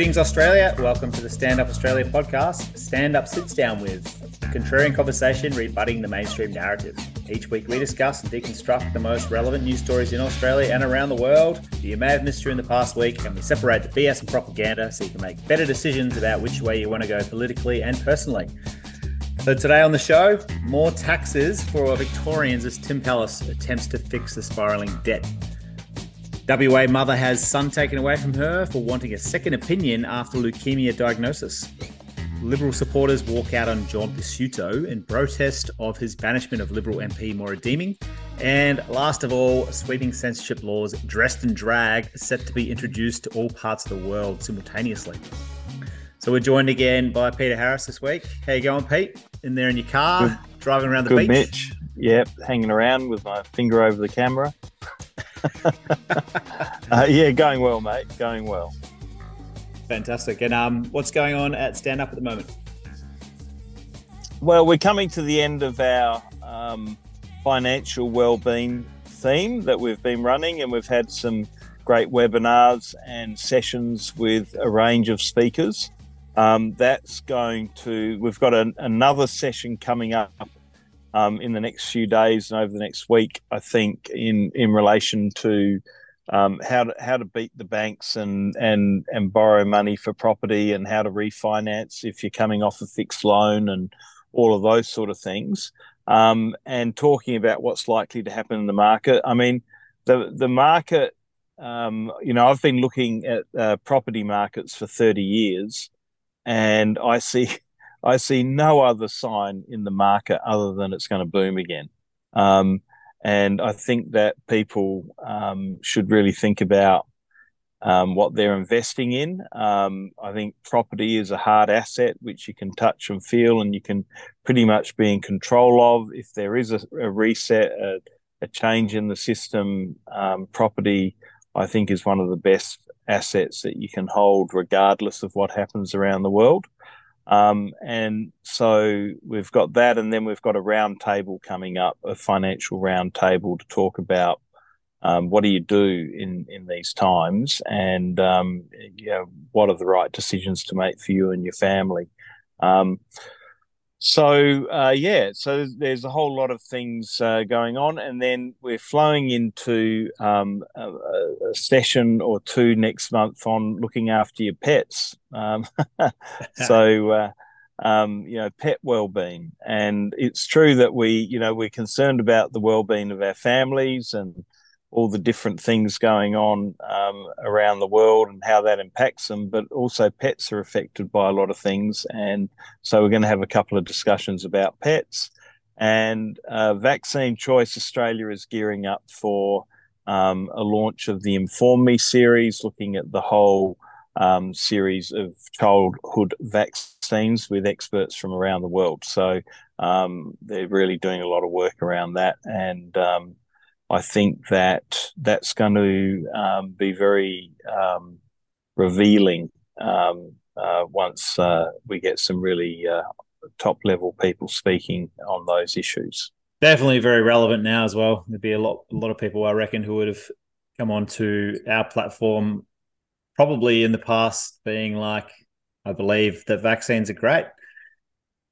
Greetings, Australia. Welcome to the Stand Up Australia podcast. Stand Up sits down with contrarian conversation rebutting the mainstream narrative. Each week, we discuss and deconstruct the most relevant news stories in Australia and around the world that you may have missed during the past week, and we separate the BS and propaganda so you can make better decisions about which way you want to go politically and personally. So, today on the show, more taxes for Victorians as Tim Pallas attempts to fix the spiralling debt. WA mother has son taken away from her for wanting a second opinion after leukemia diagnosis. Liberal supporters walk out on John Pesutto in protest of his banishment of Liberal MP Moira Deeming. And last of all, sweeping censorship laws dressed in drag set to be introduced to all parts of the world simultaneously. So we're joined again by Peter Harris this week. How you going, Pete? In there in your car, good, driving around the good beach? Mitch. Yep, hanging around with my finger over the camera. uh, yeah, going well, mate. Going well. Fantastic. And um, what's going on at Stand Up at the moment? Well, we're coming to the end of our um, financial well-being theme that we've been running, and we've had some great webinars and sessions with a range of speakers. Um, that's going to. We've got a, another session coming up um, in the next few days and over the next week. I think in in relation to um, how to how to beat the banks and and and borrow money for property and how to refinance if you're coming off a fixed loan and all of those sort of things. Um, and talking about what's likely to happen in the market. I mean, the the market. Um, you know, I've been looking at uh, property markets for 30 years, and I see I see no other sign in the market other than it's going to boom again. Um, and I think that people um, should really think about um, what they're investing in. Um, I think property is a hard asset which you can touch and feel, and you can pretty much be in control of. If there is a, a reset, a, a, change in the system, um, property, I think, is one of the best assets that you can hold, regardless of what happens around the world. Um, and so we've got that, and then we've got a roundtable coming up, a financial roundtable to talk about um, what do you do in in these times, and um, you know, what are the right decisions to make for you and your family. So uh, yeah, so there's a whole lot of things uh, going on, and then we're flowing into um, a, a, session or two next month on looking after your pets. Um, so uh, um, you know, pet well-being, and it's true that we, you know, we're concerned about the well-being of our families and all the different things going on um, around the world and how that impacts them. But also, pets are affected by a lot of things. And so, we're going to have a couple of discussions about pets. And uh, Vaccine Choice Australia is gearing up for um, a launch of the Inform Me series, looking at the whole um, series of childhood vaccines with experts from around the world. So, um, they're really doing a lot of work around that. And um, I think that that's going to um, be very um, revealing um, uh, once uh, we get some really uh, top level people speaking on those issues. Definitely very relevant now as well. There'd be a lot, a lot of people I reckon who would have come onto our platform probably in the past being like, I believe that vaccines are great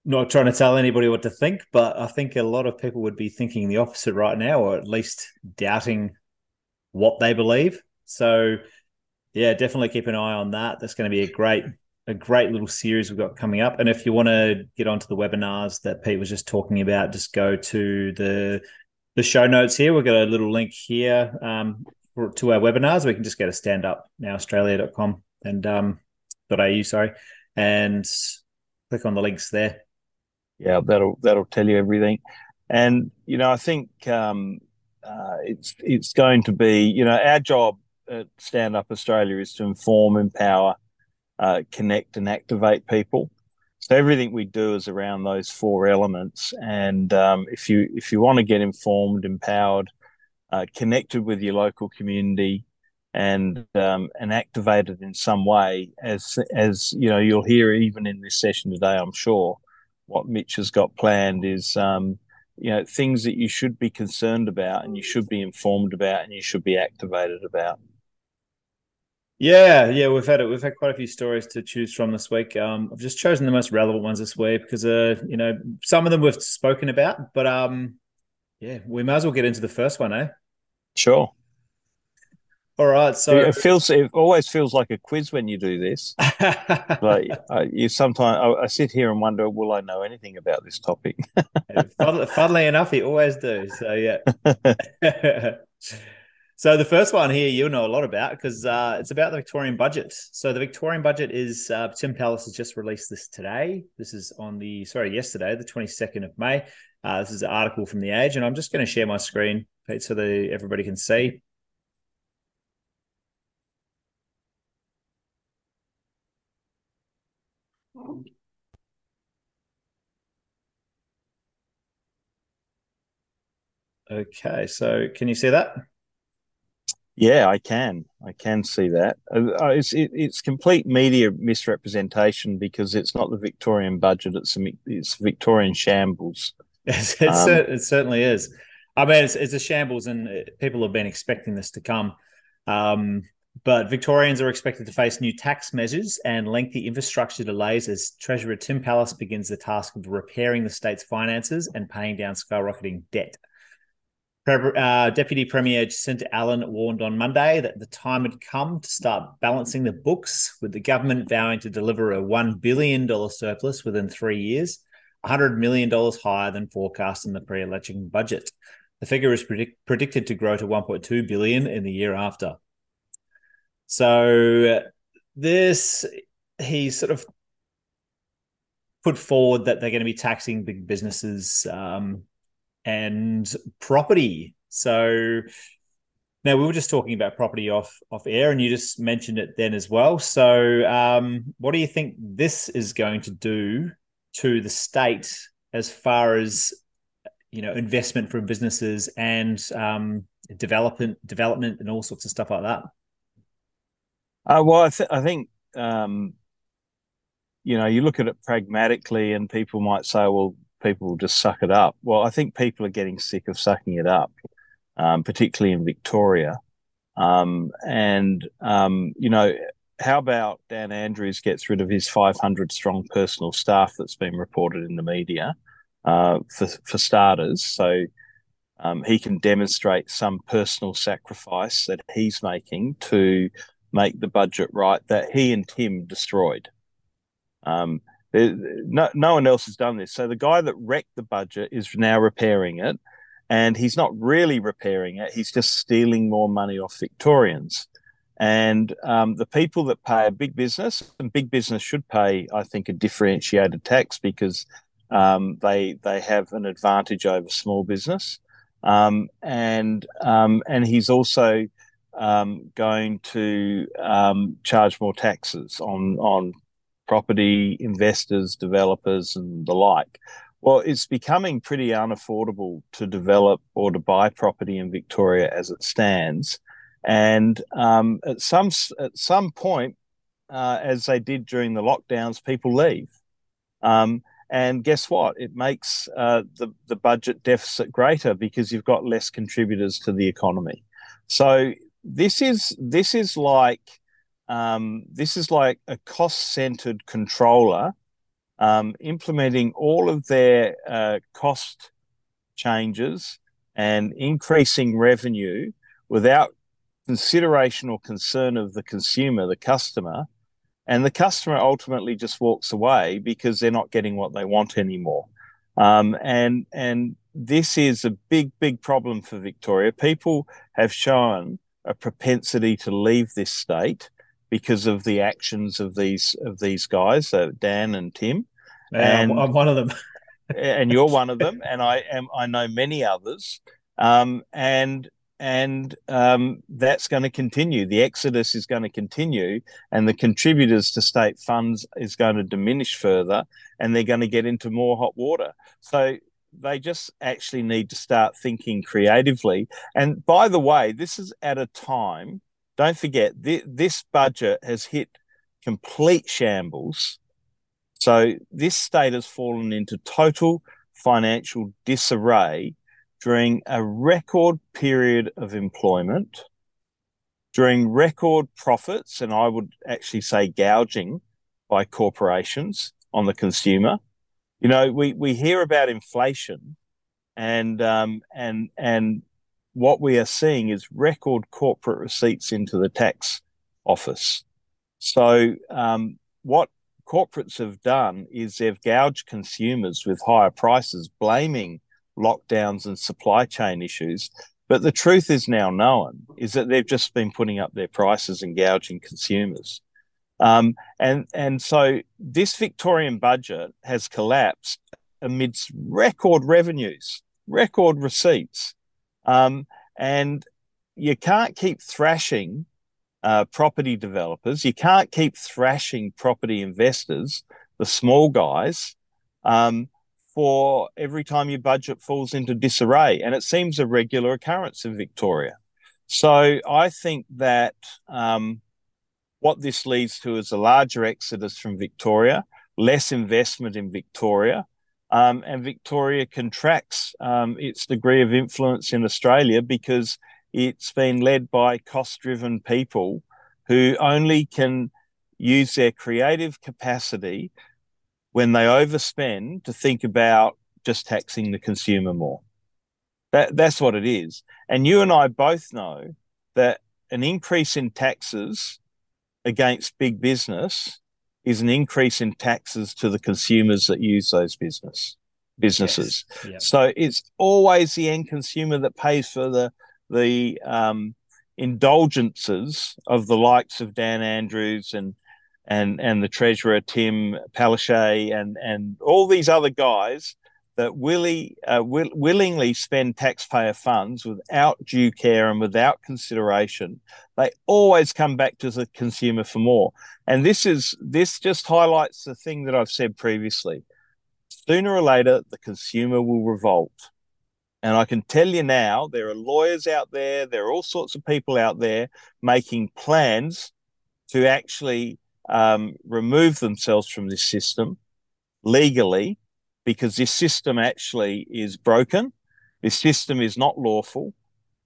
not trying to tell anybody what to think, but I think a lot of people would be thinking the opposite right now, or at least doubting what they believe. So, yeah, definitely keep an eye on that. That's going to be a great, a great little series we've got coming up. And if you want to get onto the webinars that Pete was just talking about, just go to the the show notes here. We've got a little link here um, for, to our webinars. We can just go to standupnowaustralia.com and um, .au, sorry, and click on the links there yeah, that'll that'll tell you everything. And you know, I think um, uh, it's it's going to be you know our job at Stand Up Australia is to inform, empower, uh, connect, and activate people. So everything we do is around those four elements. And um, if you if you want to get informed, empowered, uh, connected with your local community, and um, and activated in some way, as as you know, you'll hear even in this session today, I'm sure what Mitch has got planned is, um, you know, things that you should be concerned about and you should be informed about and you should be activated about. Yeah, yeah, we've had it. We've had quite a few stories to choose from this week. Um, I've just chosen the most relevant ones this week because, uh, you know, some of them we've spoken about, but um, yeah, we might as well get into the first one, eh? Sure. All right. So it feels it always feels like a quiz when you do this. but uh, you sometimes I, I, sit here and wonder, will I know anything about this topic? funnily enough, you always do. So yeah. so the first one here you'll know a lot about because uh, it's about the Victorian budget. So the Victorian budget is uh, Tim Pallas has just released this today. This is on the sorry yesterday, the twenty second of May. Uh, this is an article from the Age, and I'm just going to share my screen so that everybody can see. Okay, so can you see that? Yeah, I can. I can see that. Uh, uh it's it, it's complete media misrepresentation because it's not the Victorian budget; it's a, it's Victorian shambles. It, um, it certainly is. I mean, it's, it's a shambles, and uh, people have been expecting this to come. Um, but Victorians are expected to face new tax measures and lengthy infrastructure delays as Treasurer Tim Pallas begins the task of repairing the state's finances and paying down skyrocketing debt. Uh, Deputy Premier Jacinta Allan warned on Monday that the time had come to start balancing the books, with the government vowing to deliver a $1 billion surplus within three years, $100 million higher than forecast in the pre election budget. The figure is predict- predicted to grow to 1.2 billion in the year after. So this he sort of put forward that they're going to be taxing big businesses um, and property. So now we were just talking about property off off air, and you just mentioned it then as well. So um, what do you think this is going to do to the state as far as you know investment for businesses and um, development development and all sorts of stuff like that? Uh, well, I, th- I think um, you know you look at it pragmatically, and people might say, "Well, people just suck it up." Well, I think people are getting sick of sucking it up, um, particularly in Victoria. Um, and um, you know, how about Dan Andrews gets rid of his 500 strong personal staff that's been reported in the media uh, for for starters, so. Um, he can demonstrate some personal sacrifice that he's making to make the budget right that he and Tim destroyed. Um, no, no one else has done this. So the guy that wrecked the budget is now repairing it, and he's not really repairing it. He's just stealing more money off Victorians. And um, the people that pay a big business, and big business should pay, I think, a differentiated tax because um, they they have an advantage over small business. Um, and um, and he's also um, going to um, charge more taxes on on property investors, developers, and the like. Well, it's becoming pretty unaffordable to develop or to buy property in Victoria as it stands, and um, at some at some point, uh, as they did during the lockdowns, people leave. Um, and guess what? It makes uh, the the budget deficit greater because you've got less contributors to the economy. So this is this is like um, this is like a cost-centered controller um, implementing all of their uh, cost changes and increasing revenue without consideration or concern of the consumer, the customer, and the customer ultimately just walks away because they're not getting what they want anymore. Um, and and this is a big, big problem for Victoria. People have shown a propensity to leave this state because of the actions of these of these guys, uh, Dan and Tim. and I'm, I'm one of them. and you're one of them, and I am. I know many others, um, and and um, that's going to continue. The exodus is going to continue, and the contributors to state funds is going to diminish further, and they're going to get into more hot water. So they just actually need to start thinking creatively. And by the way, this is at a time, don't forget, th- this budget has hit complete shambles. So this state has fallen into total financial disarray during a record period of employment, during record profits, and I would actually say gouging by corporations on the consumer. You know, we, we hear about inflation, and um, and and what we are seeing is record corporate receipts into the tax office. So um, what corporates have done is they've gouged consumers with higher prices, blaming lockdowns and supply chain issues. But the truth is now known is that they've just been putting up their prices and gouging consumers. Um, and and so this Victorian budget has collapsed amidst record revenues, record receipts, um, and you can't keep thrashing uh, property developers. You can't keep thrashing property investors, the small guys, um, for every time your budget falls into disarray. And it seems a regular occurrence in Victoria. So I think that um, what this leads to is a larger exodus from Victoria, less investment in Victoria. Um, and Victoria contracts um, its degree of influence in Australia because it's been led by cost driven people who only can use their creative capacity when they overspend to think about just taxing the consumer more. That, that's what it is. And you and I both know that an increase in taxes against big business is an increase in taxes to the consumers that use those business businesses. Yes. Yep. So it's always the end consumer that pays for the the um, indulgences of the likes of Dan Andrews and and and the treasurer Tim Palaszczuk and and all these other guys that willy, uh, will, willingly spend taxpayer funds without due care and without consideration, they always come back to the consumer for more. And this is this just highlights the thing that I've said previously. Sooner or later, the consumer will revolt. And I can tell you now, there are lawyers out there, there are all sorts of people out there making plans to actually um, remove themselves from this system legally because this system actually is broken. This system is not lawful.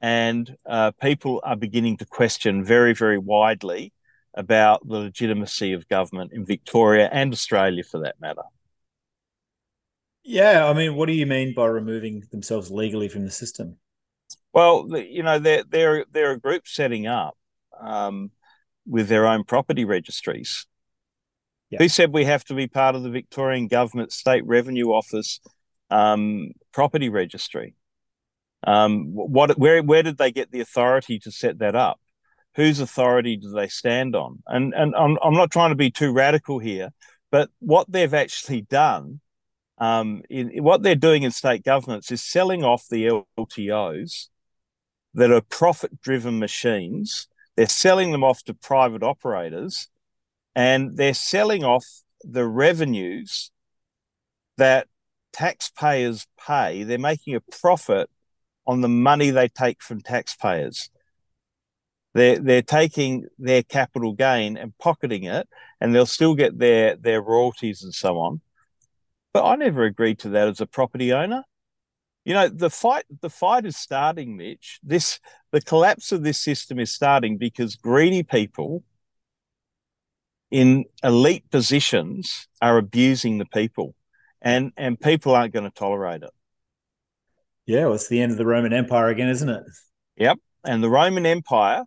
And uh, people are beginning to question very, very widely about the legitimacy of government in Victoria and Australia for that matter. Yeah, I mean, what do you mean by removing themselves legally from the system? Well, you know, they're they're they're a group setting up um, with their own property registries. Yeah. Who said we have to be part of the Victorian Government State Revenue Office um, property registry? Um, what where where did they get the authority to set that up? Whose authority do they stand on? And and I'm, I'm not trying to be too radical here, but what they've actually done um, in, what they're doing in state governments is selling off the LTOs that are profit driven machines. They're selling them off to private operators and they're selling off the revenues that taxpayers pay. They're making a profit on the money they take from taxpayers. They're, they're taking their capital gain and pocketing it, and they'll still get their, their royalties and so on. But I never agreed to that as a property owner. You know, the fight the fight is starting, Mitch. This the collapse of this system is starting because greedy people in elite positions are abusing the people. And and people aren't going to tolerate it. Yeah, well, it's the end of the Roman Empire again, isn't it? Yep. And the Roman Empire,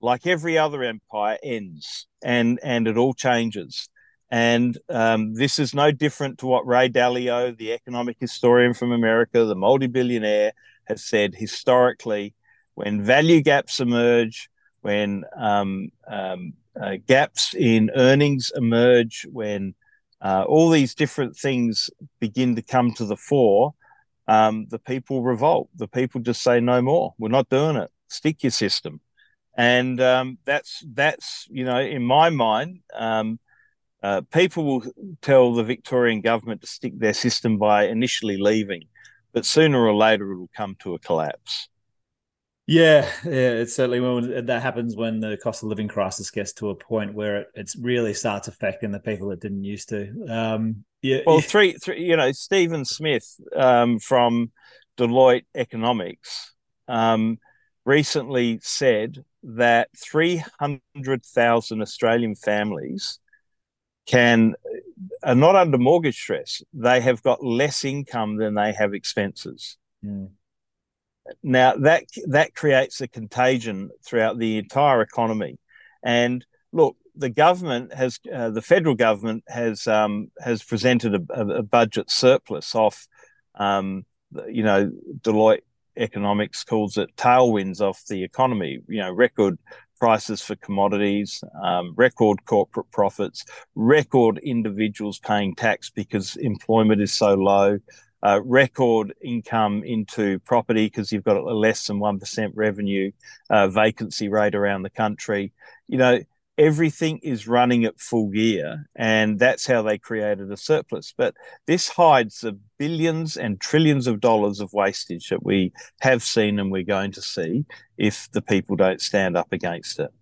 like every other empire, ends and and it all changes. And um, this is no different to what Ray Dalio, the economic historian from America, the multi billionaire, has said historically when value gaps emerge, when um, um, uh, gaps in earnings emerge, when uh, all these different things begin to come to the fore, um, the people revolt. The people just say, no more. We're not doing it. Stick your system. And um, that's, that's, you know, in my mind, um, uh, people will tell the Victorian government to stick their system by initially leaving, but sooner or later it will come to a collapse. Yeah, yeah, it certainly will. That happens when the cost of living crisis gets to a point where it it's really starts affecting the people that didn't used to. Um, yeah, well, three, three, you know, Stephen Smith um, from Deloitte Economics um, recently said that 300,000 Australian families can are not under mortgage stress. They have got less income than they have expenses. Mm. Now that that creates a contagion throughout the entire economy. And look, the government has uh, the federal government has um, has presented a, a, budget surplus off, um, you know, Deloitte Economics calls it tailwinds off the economy. You know, record prices for commodities, um, record corporate profits, record individuals paying tax because employment is so low, uh, record income into property because you've got a less than 1% revenue uh, vacancy rate around the country. You know, everything is running at full gear, and that's how they created a surplus. But this hides the billions and trillions of dollars of wastage that we have seen and we're going to see if the people don't stand up against it.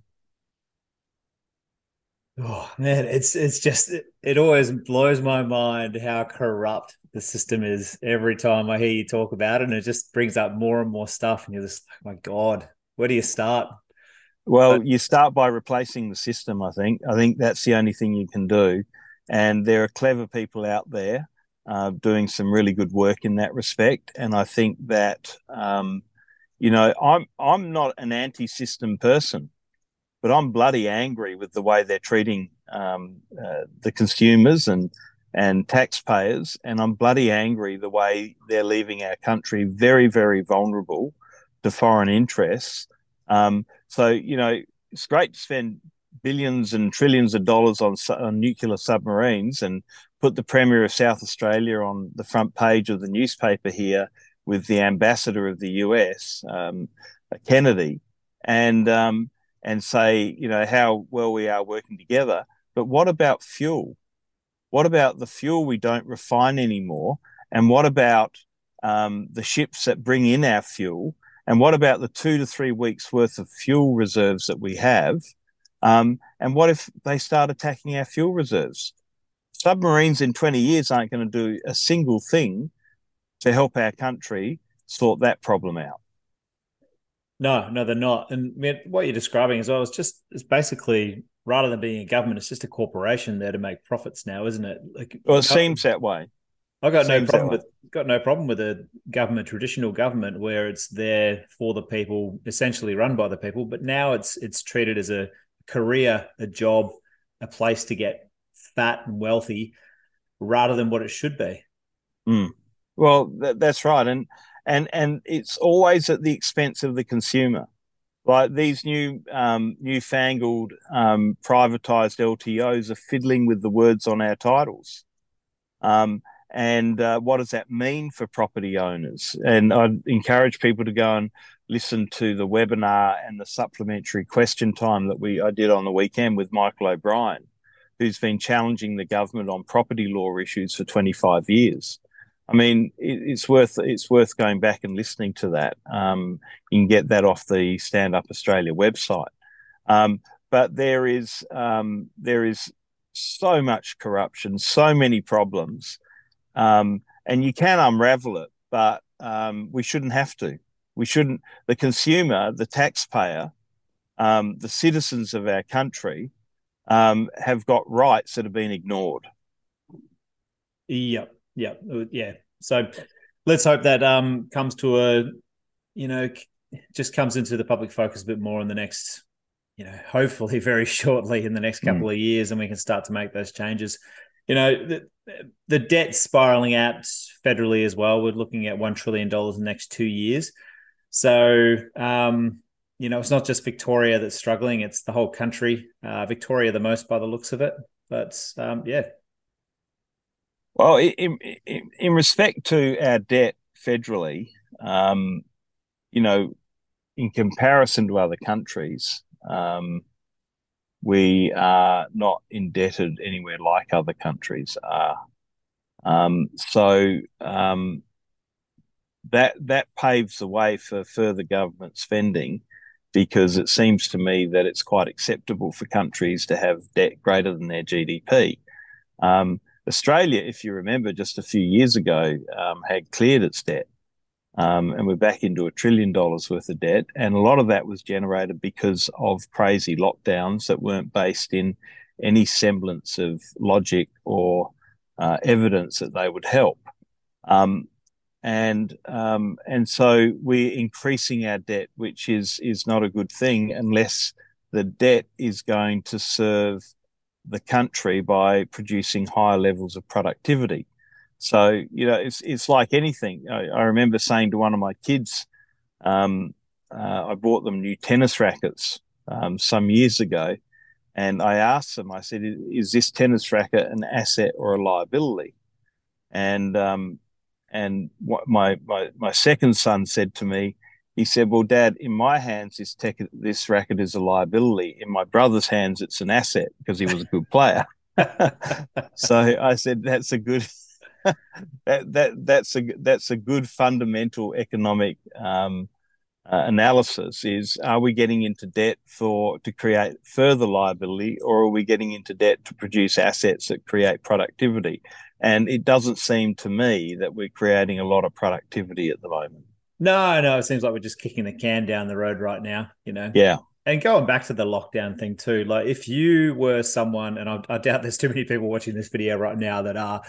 Oh man, it's it's just it always blows my mind how corrupt the system is every time I hear you talk about it, and it just brings up more and more stuff, and you're just like, my God, where do you start? Well, but, you start by replacing the system. I think. I think that's the only thing you can do. And there are clever people out there uh, doing some really good work in that respect. And I think that, um, you know, I'm I'm not an anti-system person, but I'm bloody angry with the way they're treating um, uh, the consumers and and taxpayers, and I'm bloody angry the way they're leaving our country very, very vulnerable to foreign interests. Um, so, you know, it's great to spend billions and trillions of dollars on, on nuclear submarines and put the Premier of South Australia on the front page of the newspaper here with the ambassador of the US, um, Kennedy, and um, and say, you know, how well we are working together. But what about fuel? What about the fuel we don't refine anymore? And what about um, the ships that bring in our fuel and what about the two to three weeks worth of fuel reserves that we have? Um, and what if they start attacking our fuel reserves? Submarines in 20 years aren't going to do a single thing to help our country sort that problem out. No, no, they're not. And what you're describing as well is just it's basically rather than being a government, it's just a corporation there to make profits now, isn't it? Like, well, it seems that way. I got no problem with got no problem with a government, traditional government, where it's there for the people, essentially run by the people. But now it's it's treated as a career, a job, a place to get fat and wealthy, rather than what it should be. Mm. Well, th- that's right, and and and it's always at the expense of the consumer. Like these new um, newfangled um, privatized LTOs are fiddling with the words on our titles. Um, and uh, what does that mean for property owners? And I'd encourage people to go and listen to the webinar and the supplementary question time that we I did on the weekend with Michael O'Brien, who's been challenging the government on property law issues for 25 years. I mean, it, it's worth it's worth going back and listening to that. Um, you can get that off the Stand Up Australia website. Um, but there is um, there is so much corruption, so many problems um, and you can unravel it, but um, we shouldn't have to. We shouldn't. The consumer, the taxpayer, um, the citizens of our country have got rights that have been ignored. Yep. Yep. Yeah. So let's hope that um, comes to a, you know, just comes into the public focus a bit more in the next, you know, hopefully very shortly in the next couple mm. of years, and we can start to make those changes you know, the, the debt spiraling out federally as well. We're looking at $1 trillion in the next two years. So, um, you know, it's not just Victoria that's struggling, it's the whole country. Uh, Victoria, the most by the looks of it. But um, yeah. Well, in, in, in, respect to our debt federally, um, you know, in comparison to other countries, um, we are not indebted anywhere like other countries are. Um, so um, that that paves the way for further government spending, because it seems to me that it's quite acceptable for countries to have debt greater than their GDP. Um, Australia, if you remember, just a few years ago, um, had cleared its debt. Um, and we're back into a trillion dollars worth of debt. And a lot of that was generated because of crazy lockdowns that weren't based in any semblance of logic or uh, evidence that they would help. Um, and um, and so we're increasing our debt, which is is not a good thing unless the debt is going to serve the country by producing higher levels of productivity. So you know, it's it's like anything. I, I remember saying to one of my kids, um, uh, I bought them new tennis rackets um, some years ago, and I asked them, I said, "Is this tennis racket an asset or a liability?" And um, and my, my my second son said to me, he said, "Well, Dad, in my hands, this tech, this racket is a liability. In my brother's hands, it's an asset because he was a good player." so I said, "That's a good." that that that's a that's a good fundamental economic um, uh, analysis is are we getting into debt for to create further liability or are we getting into debt to produce assets that create productivity and it doesn't seem to me that we're creating a lot of productivity at the moment no no it seems like we're just kicking the can down the road right now you know yeah and going back to the lockdown thing too like if you were someone and I, I doubt there's too many people watching this video right now that are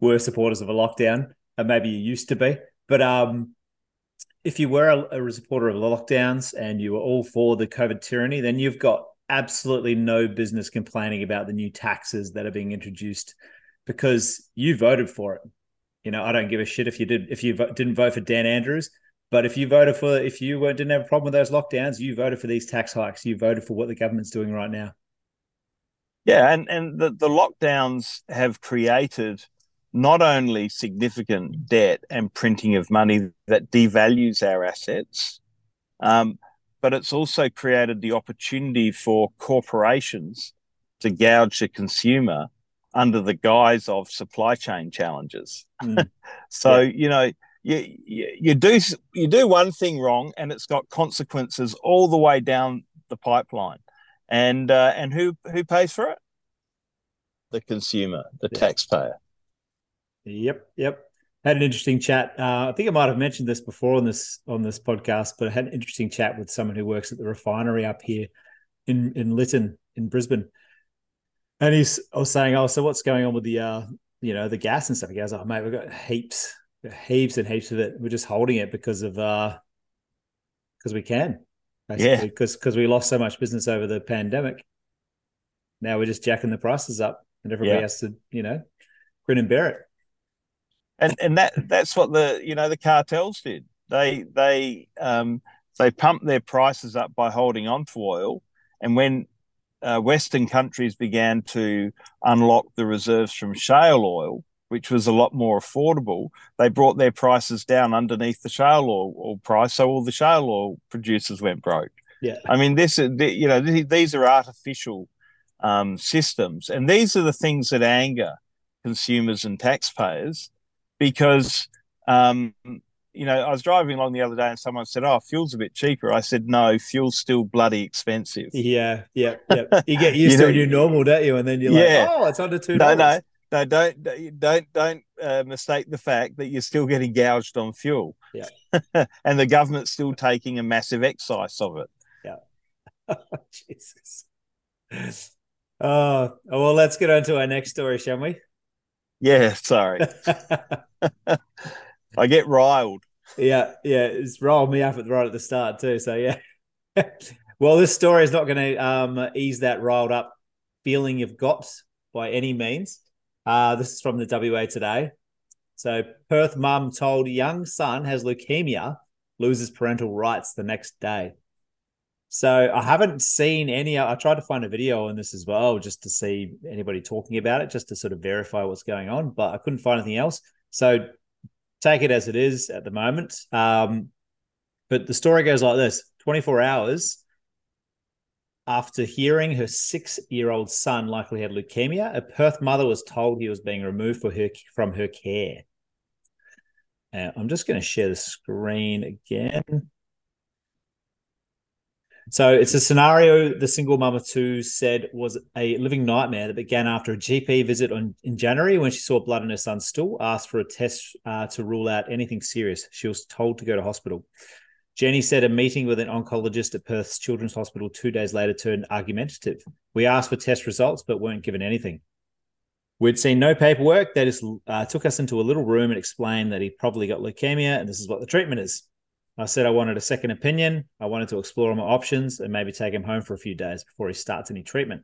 were supporters of a lockdown and maybe you used to be but um if you were a, a supporter of the lockdowns and you were all for the COVID tyranny, then you've got absolutely no business complaining about the new taxes that are being introduced because you voted for it. You know, I don't give a shit if you did if you didn't vote for Dan Andrews, but if you voted for if you didn't have a problem with those lockdowns, you voted for these tax hikes. You voted for what the government's doing right now. Yeah, and and the, the lockdowns have created not only significant debt and printing of money that devalues our assets, um, but it's also created the opportunity for corporations to gouge the consumer under the guise of supply chain challenges. Mm. so yeah. you know you, you, you do you do one thing wrong and it's got consequences all the way down the pipeline, and uh, and who who pays for it? The consumer, the yeah. taxpayer. Yep, yep. Had an interesting chat. Uh, I think I might have mentioned this before on this on this podcast, but I had an interesting chat with someone who works at the refinery up here in in Lytton in Brisbane, and he's I was saying, oh, so what's going on with the uh, you know the gas and stuff? He goes, oh mate, we've got heaps, heaps and heaps of it. We're just holding it because of uh because we can, basically, yeah, because because we lost so much business over the pandemic. Now we're just jacking the prices up, and everybody yeah. has to you know grin and bear it and and that that's what the you know the cartels did. They they um, they pumped their prices up by holding on to oil, and when uh, Western countries began to unlock the reserves from shale oil, which was a lot more affordable, they brought their prices down underneath the shale oil, oil price, so all the shale oil producers went broke. Yeah, I mean this is you know these are artificial um, systems, and these are the things that anger consumers and taxpayers because um, you know I was driving along the other day and someone said, "Oh, fuel's a bit cheaper." I said, "No, fuel's still bloody expensive." Yeah, yeah, yeah. You get used you to a new normal, don't you? And then you're yeah. like, "Oh, it's under two No, no, no. Don't don't don't uh, mistake the fact that you're still getting gouged on fuel. Yeah, and the government's still taking a massive excise of it. Yeah. Jesus. Oh, well, let's get on to our next story, shall we? Yeah, sorry. I get riled. Yeah, yeah, it's riled me up at right at the start too. So yeah. well, this story is not going to um, ease that riled up feeling you've got by any means. Uh, this is from the WA today. So Perth mum told young son has leukemia, loses parental rights the next day. So I haven't seen any. I tried to find a video on this as well, just to see anybody talking about it, just to sort of verify what's going on, but I couldn't find anything else. So take it as it is at the moment. Um, but the story goes like this: 24 hours after hearing her six-year-old son likely had leukemia, a Perth mother was told he was being removed her from her care. Uh, I'm just going to share the screen again. So it's a scenario the single of two said was a living nightmare that began after a GP visit on in January when she saw blood in her son's stool, asked for a test uh, to rule out anything serious. She was told to go to hospital. Jenny said a meeting with an oncologist at Perth's Children's Hospital two days later turned argumentative. We asked for test results but weren't given anything. We'd seen no paperwork. They just uh, took us into a little room and explained that he probably got leukemia and this is what the treatment is. I said I wanted a second opinion. I wanted to explore all my options and maybe take him home for a few days before he starts any treatment.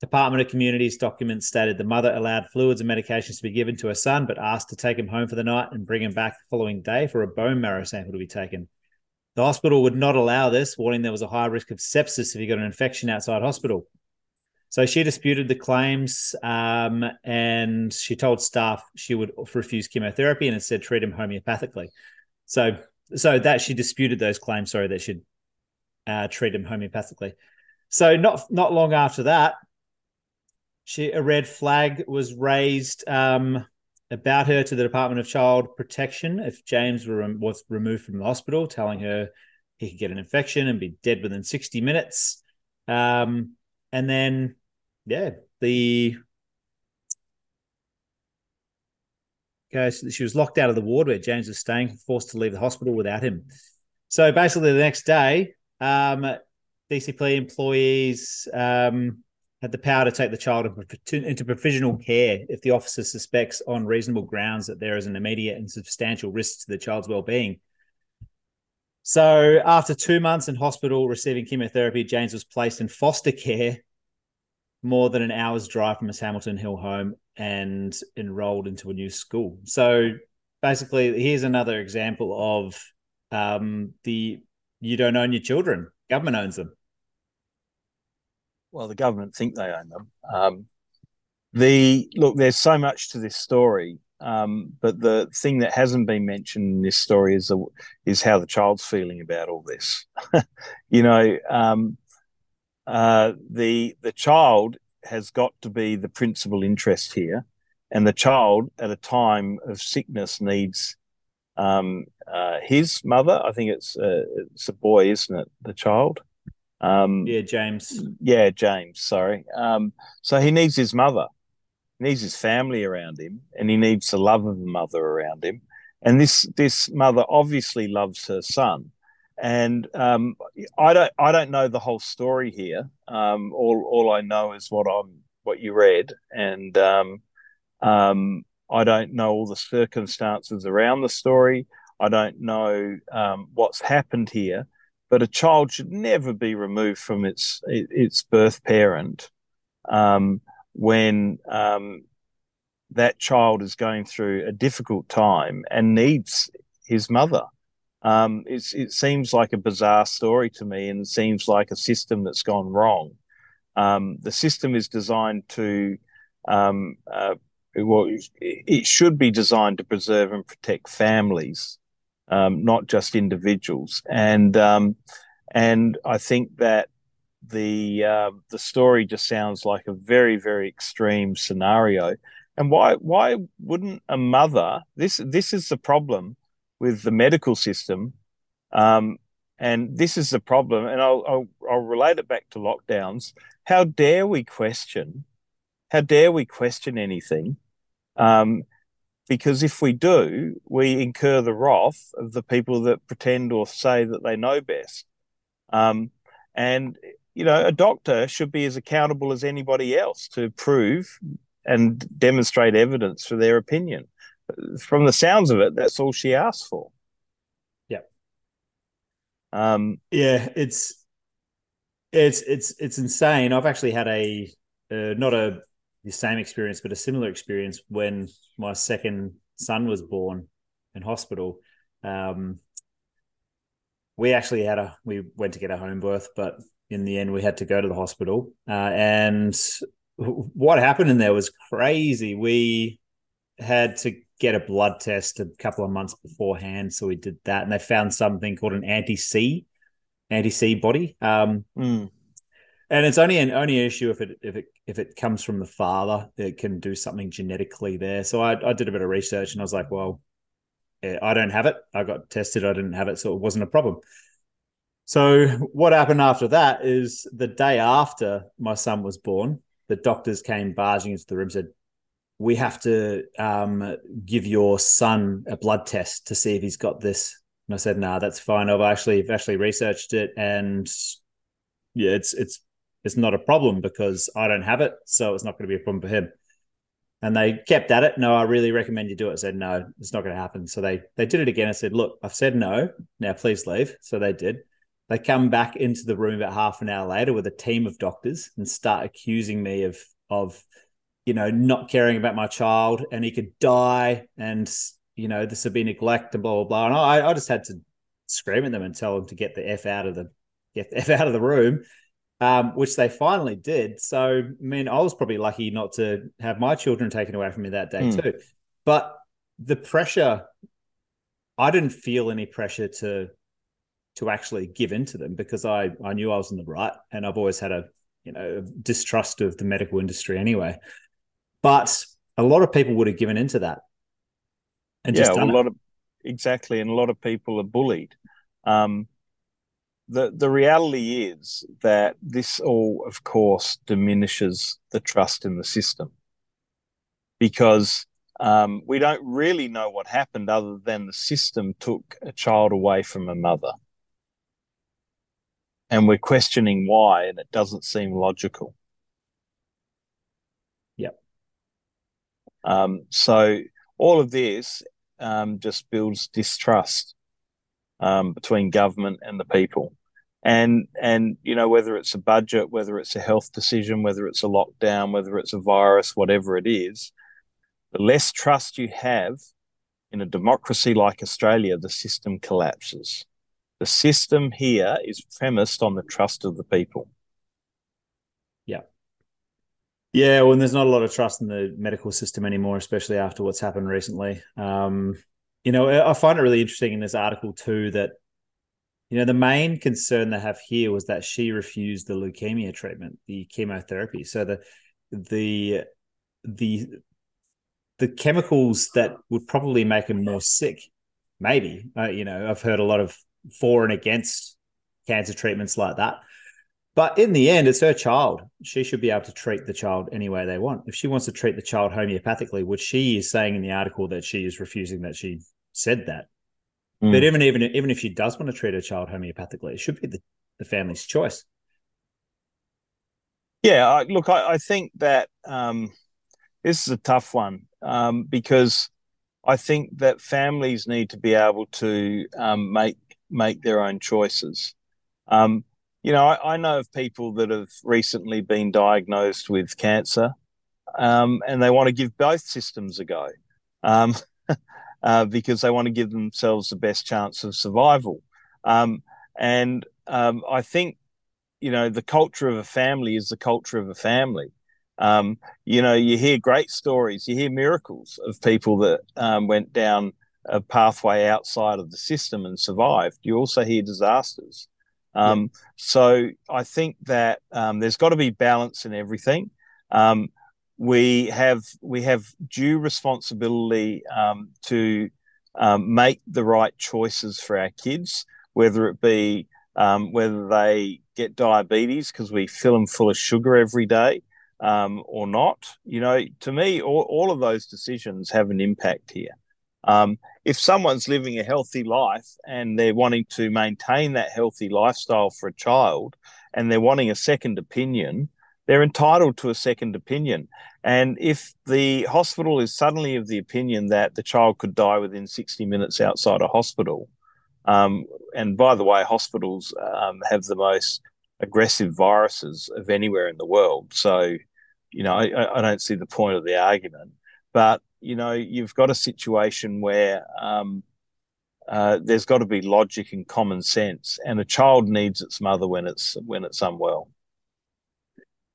Department of Communities documents stated the mother allowed fluids and medications to be given to her son, but asked to take him home for the night and bring him back the following day for a bone marrow sample to be taken. The hospital would not allow this, warning there was a high risk of sepsis if he got an infection outside hospital. So she disputed the claims um, and she told staff she would refuse chemotherapy and instead treat him homeopathically. So so that she disputed those claims. Sorry, that she'd uh, treat him homeopathically. So not not long after that, she a red flag was raised um, about her to the Department of Child Protection if James were, was removed from the hospital, telling her he could get an infection and be dead within sixty minutes. Um, and then, yeah, the Okay, she was locked out of the ward where James was staying, forced to leave the hospital without him. So basically, the next day, um, DCP employees um, had the power to take the child into provisional care if the officer suspects on reasonable grounds that there is an immediate and substantial risk to the child's well-being. So, after two months in hospital receiving chemotherapy, James was placed in foster care more than an hour's drive from his Hamilton Hill home and enrolled into a new school. So basically, here's another example of um, the you don't own your children, government owns them. Well, the government think they own them. Um, the look, there's so much to this story, um, but the thing that hasn't been mentioned in this story is the, is how the child's feeling about all this. you know, um, uh, the the child has got to be the principal interest here, and the child at a time of sickness needs um, uh, his mother. I think it's uh, it's a boy, isn't it? The child. Um, yeah, James. Yeah, James. Sorry. Um, so he needs his mother. He needs his family around him, and he needs the love of a mother around him. And this this mother obviously loves her son, and um, I don't I don't know the whole story here. Um, all all I know is what I'm what you read, and um, um I don't know all the circumstances around the story. I don't know um, what's happened here, but a child should never be removed from its its birth parent um, when that child is going through a difficult time and needs his mother. Um, it seems like a bizarre story to me, and it seems like a system that's gone wrong. Um, the system is designed to, um, uh, well, it should be designed to preserve and protect families, um, not just individuals. And um, and I think that the uh, the story just sounds like a very very extreme scenario. And why why wouldn't a mother? This this is the problem with the medical system. Um, and this is the problem. And I'll, I'll, I'll relate it back to lockdowns. How dare we question? How dare we question anything? Um, because if we do, we incur the wrath of the people that pretend or say that they know best. Um, and you know, a doctor should be as accountable as anybody else to prove and demonstrate evidence for their opinion from the sounds of it, that's all she asked for. Yeah. Um, yeah, it's it's it's it's insane. I've actually had a uh, not a the same experience, but a similar experience when my second son was born in hospital. Um, we actually had a we went to get a home birth, but in the end we had to go to the hospital. Uh, and what happened in there was crazy. We had to get a blood test a couple of months beforehand. So we did that, and they found something called an anti C, anti C body. Um, mm. And it's only an only issue if it if it if it comes from the father, it can do something genetically there. So I, I did a bit of research, and I was like, well, I don't have it. I got tested. I didn't have it, so it wasn't a problem. So what happened after that is the day after my son was born, the doctors came barging into the room said, "We have to um, give your son a blood test to see if he's got this." And I said, "No, nah, that's fine. I've actually I've actually researched it, and yeah, it's it's it's not a problem because I don't have it, so it's not going to be a problem for him." And they kept at it. No, I really recommend you do it. I said, no, it's not going to happen. So they they did it again. I said, look, I've said no. Now please leave. So they did. They come back into the room about half an hour later with a team of doctors and start accusing me of of you know not caring about my child and he could die and you know this would be neglect and blah blah blah. And I, I just had to scream at them and tell them to get the f out of the get the f out of the room um, which they finally did. So, I mean, I was probably lucky not to have my children taken away from me that day mm. too. But the pressure, I didn't feel any pressure to to actually give in to them because I I knew I was in the right, and I've always had a you know distrust of the medical industry anyway. But a lot of people would have given into that, and yeah, well, a lot of exactly, and a lot of people are bullied. Um, the the reality is that this all, of course, diminishes the trust in the system because um, we don't really know what happened other than the system took a child away from a mother. And we're questioning why, and it doesn't seem logical. Yep. Um, so all of this um, just builds distrust um, between government and the people. And and you know whether it's a budget whether it's a health decision whether it's a lockdown whether it's a virus whatever it is the less trust you have in a democracy like australia the system collapses. The system here is premised on the trust of the people yeah well there's not a lot of trust in the medical system anymore especially after what's happened recently um you know i find it really interesting in this article too that you know, the main concern they have here was that she refused the leukemia treatment, the chemotherapy. So the the the the chemicals that would probably make him more sick, maybe. Uh, you know, I've heard a lot of for and against cancer treatments like that. But in the end, it's her child. She should be able to treat the child any way they want. If she wants to treat the child homeopathically, which she is saying in the article that she is refusing that she said that, Mm. But even even even if she does want to treat her child homeopathically, it should be the, the family's choice. Yeah, I, look, I, I, think that um, this is a tough one um, because I think that families need to be able to um, make make their own choices. Um, you know, I, I, know of people that have recently been diagnosed with cancer, um, and they want to give both systems a go. Um, uh, because they want to give themselves the best chance of survival. Um, and um, I think, you know, the culture of a family is the culture of a family. Um, you know, you hear great stories, you hear miracles of people that um, went down a pathway outside of the system and survived. You also hear disasters. Um, yeah. So I think that um, there's got to be balance in everything. Um, we have we have due responsibility um, to um, make the right choices for our kids, whether it be um, whether they get diabetes because we fill them full of sugar every day or not. You know, to me, all, all of those decisions have an impact here. Um, if someone's living a healthy life and they're wanting to maintain that healthy lifestyle for a child and they're wanting a second opinion, they're entitled to a second opinion. And if the hospital is suddenly of the opinion that the child could die within 60 minutes outside a hospital, um, and by the way, hospitals um, have the most aggressive viruses of anywhere in the world. So, you know, I, I, don't see the point of the argument. But, you know, you've got a situation where um, uh, there's got to be logic and common sense, and a child needs its mother when it's when it's unwell.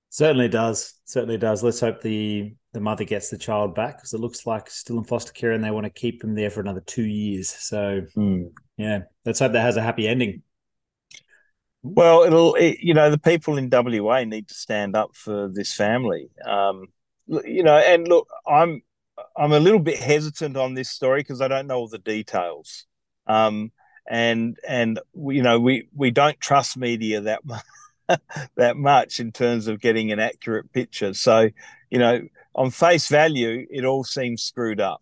Certainly does. Certainly does. Let's hope the the mother gets the child back because it looks like still in foster care and they want to keep him there for another two years. So mm. yeah, let's hope that has a happy ending. Well, it'll it, you know the people in WA need to stand up for this family. Um, you know, and look, I'm I'm a little bit hesitant on this story because I don't know all the details. Um, and and you know we we don't trust media that much that much in terms of getting an accurate picture. So, you know, on face value, it all seems screwed up.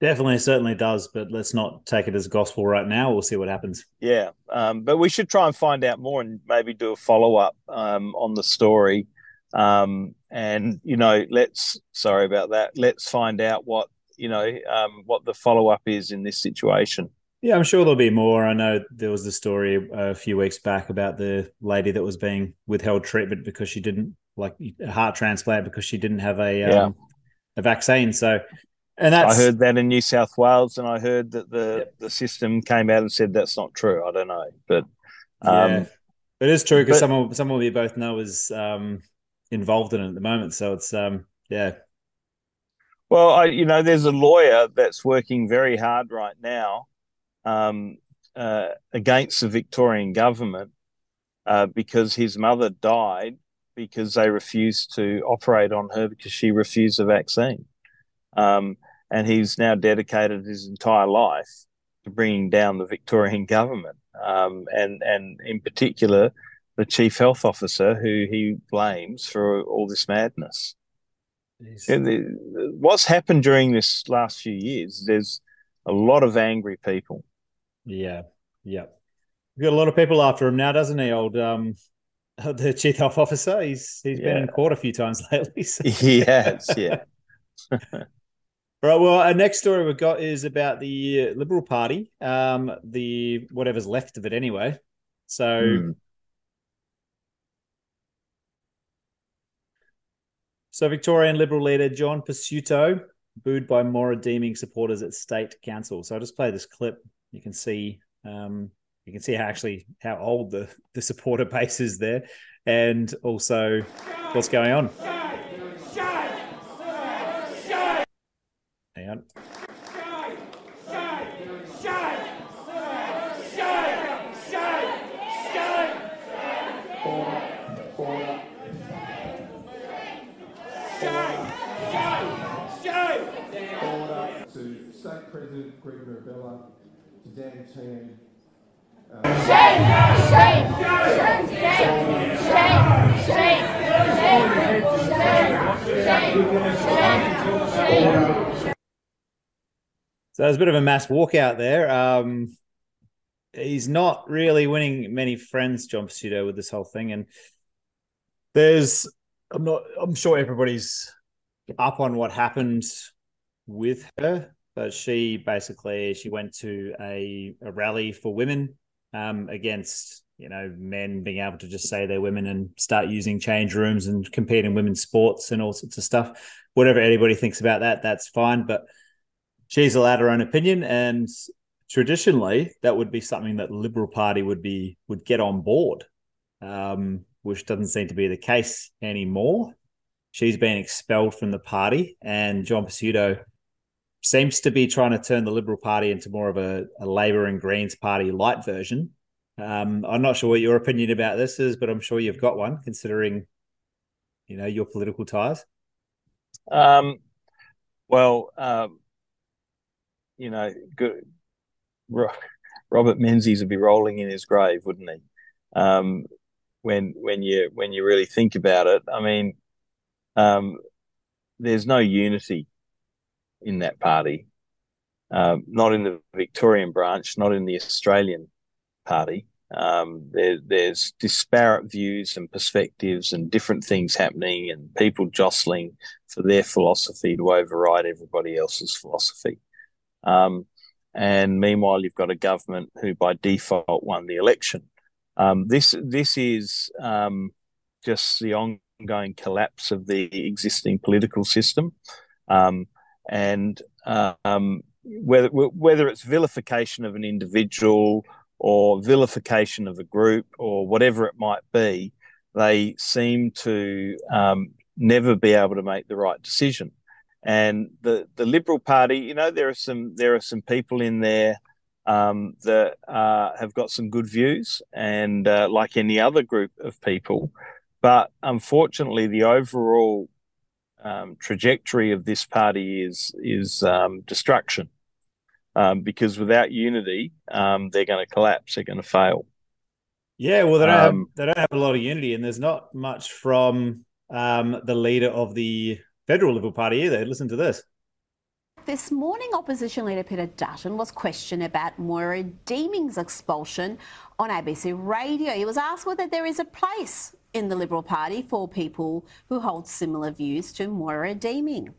Definitely, certainly does. But let's not take it as gospel right now. We'll see what happens. Yeah, um, but we should try and find out more and maybe do a follow up um, on the story. Um, and you know, let's sorry about that. Let's find out what you know um, what the follow up is in this situation. Yeah, I'm sure there'll be more. I know there was the story a few weeks back about the lady that was being withheld treatment because she didn't like a heart transplant because she didn't have a yeah. um, a vaccine. So, and that's I heard that in New South Wales, and I heard that the yep. the system came out and said that's not true. I don't know, but um, yeah, it is true because someone someone we both know is um, involved in it at the moment. So it's um, yeah. Well, I, you know, there's a lawyer that's working very hard right now um, uh, against the Victorian government uh, because his mother died because they refused to operate on her because she refused the vaccine. Um, and he's now dedicated his entire life to bringing down the Victorian government, um, and and in particular the chief health officer, who he blames for all this madness. What's happened during this last few years? There's a lot of angry people yeah, yeah. We've got a lot of people after him now, doesn't he? Old um, the chief health officer. He's he's yeah. been in court a few times lately. So. Yes, yeah. Right. Well, our next story we've got is about the Liberal Party, um, the whatever's left of it anyway. So, mm. So Victorian Liberal leader John Pesutto booed by Moira Deeming supporters at state council. So I'll just play this clip you can see um, you can see how actually how old the the supporter base is there, and also what's going on. Hang on. Greg Mirabella, Dan Tan. Uh, shame, shame, shame, shame, shame, shame, shame, So there's a bit of a mass walkout there. Um, he's not really winning many friends, John Pesutto, with this whole thing. And there's, I'm not, I'm sure everybody's up on what happened with her but she basically she went to a, a rally for women um, against you know men being able to just say they're women and start using change rooms and compete in women's sports and all sorts of stuff. Whatever anybody thinks about that, that's fine. But she's allowed her own opinion, and traditionally that would be something that Liberal Party would be would get on board, um, which doesn't seem to be the case anymore. She's been expelled from the party, and John Pesutto seems to be trying to turn the Liberal Party into more of a, a Labor and Greens Party light version. Um, I'm not sure what your opinion about this is, but I'm sure you've got one, considering you know your political ties. Um, well, um, you know, good. Robert Menzies would be rolling in his grave, wouldn't he? Um, when when you when you really think about it, I mean, um, there's no unity in that party, um, not in the Victorian branch, not in the Australian party. Um, there, there's disparate views and perspectives and different things happening, and people jostling for their philosophy to override everybody else's philosophy. Um, and meanwhile, you've got a government who, by default, won the election. Um, this this is um, just the ongoing collapse of the existing political system. Um, and um, whether whether it's vilification of an individual or vilification of a group or whatever it might be, they seem to um, never be able to make the right decision. And the the Liberal Party, you know, there are some there are some people in there um, that uh, have got some good views, and uh, like any other group of people, but unfortunately, the overall um, trajectory of this party is is um, destruction. um, because without unity, um, they're going to collapse. They're going to fail. Yeah, well, they don't, have, they don't have a lot of unity, and there's not much from the leader of the federal Liberal Party either. Listen to this. This morning, opposition leader Peter Dutton was questioned about Moira Deeming's expulsion on ABC Radio. He was asked whether there is a place in the Liberal Party for people who hold similar views to Moira Deeming.